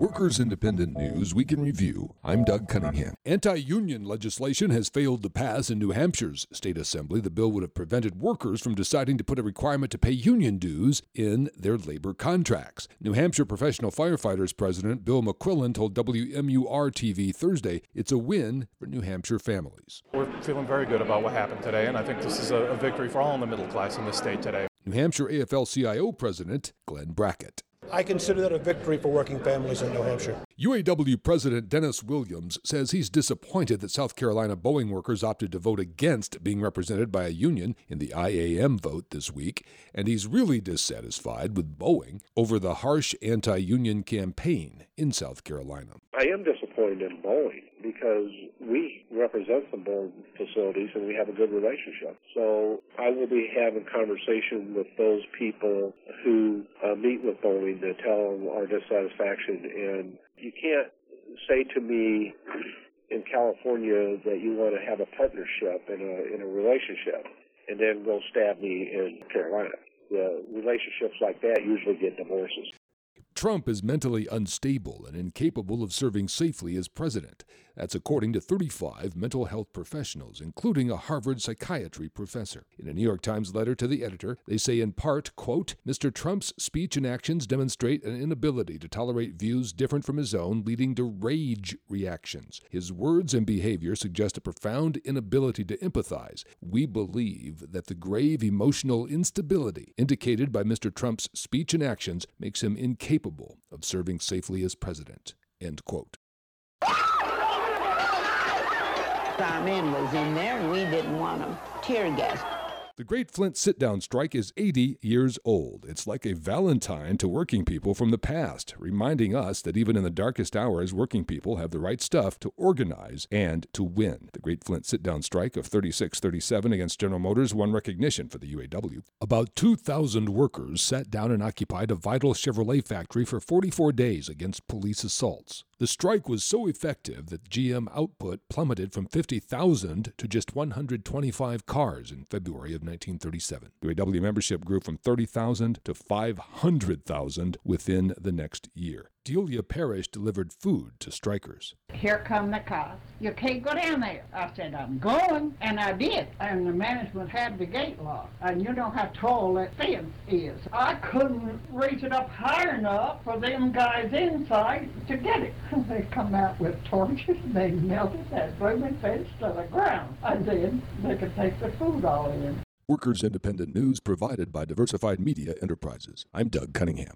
Workers Independent News Week in Review. I'm Doug Cunningham. Anti union legislation has failed to pass in New Hampshire's state assembly. The bill would have prevented workers from deciding to put a requirement to pay union dues in their labor contracts. New Hampshire Professional Firefighters President Bill McQuillan told WMUR TV Thursday it's a win for New Hampshire families. We're feeling very good about what happened today, and I think this is a, victory for all in the middle class in this state today. New Hampshire AFL CIO President Glenn Brackett. I consider that a victory for working families in New Hampshire. UAW President Dennis Williams says he's disappointed that South Carolina Boeing workers opted to vote against being represented by a union in the IAM vote this week, and he's really dissatisfied with Boeing over the harsh anti union campaign in South Carolina. I am disappointed in Boeing because we represent some Boeing facilities and we have a good relationship. So I will be having conversation with those people who uh, meet with Boeing to tell them our dissatisfaction. And you can't say to me in California that you want to have a partnership in a in a relationship and then go stab me in Carolina. The relationships like that usually get divorces. Trump is mentally unstable and incapable of serving safely as president. That's according to 35 mental health professionals, including a Harvard psychiatry professor. In a New York Times letter to the editor, they say in part, quote, Mr. Trump's speech and actions demonstrate an inability to tolerate views different from his own, leading to rage reactions. His words and behavior suggest a profound inability to empathize. We believe that the grave emotional instability indicated by Mr. Trump's speech and actions makes him incapable of serving safely as president. End quote. Our men was in there and we didn't want them tear gas. The Great Flint Sit Down Strike is 80 years old. It's like a Valentine to working people from the past, reminding us that even in the darkest hours, working people have the right stuff to organize and to win. The Great Flint Sit Down Strike of 36 37 against General Motors won recognition for the UAW. About 2,000 workers sat down and occupied a vital Chevrolet factory for 44 days against police assaults. The strike was so effective that GM output plummeted from 50,000 to just 125 cars in February of 1937. UAW membership grew from 30,000 to 500,000 within the next year. Delia Parrish delivered food to strikers. Here come the cops. You can't go down there. I said, I'm going, and I did. And the management had the gate locked. And you know how tall that fence is. I couldn't reach it up high enough for them guys inside to get it. They come out with torches, and they melted that blooming fence to the ground. And then they could take the food all in. Workers Independent News provided by Diversified Media Enterprises. I'm Doug Cunningham.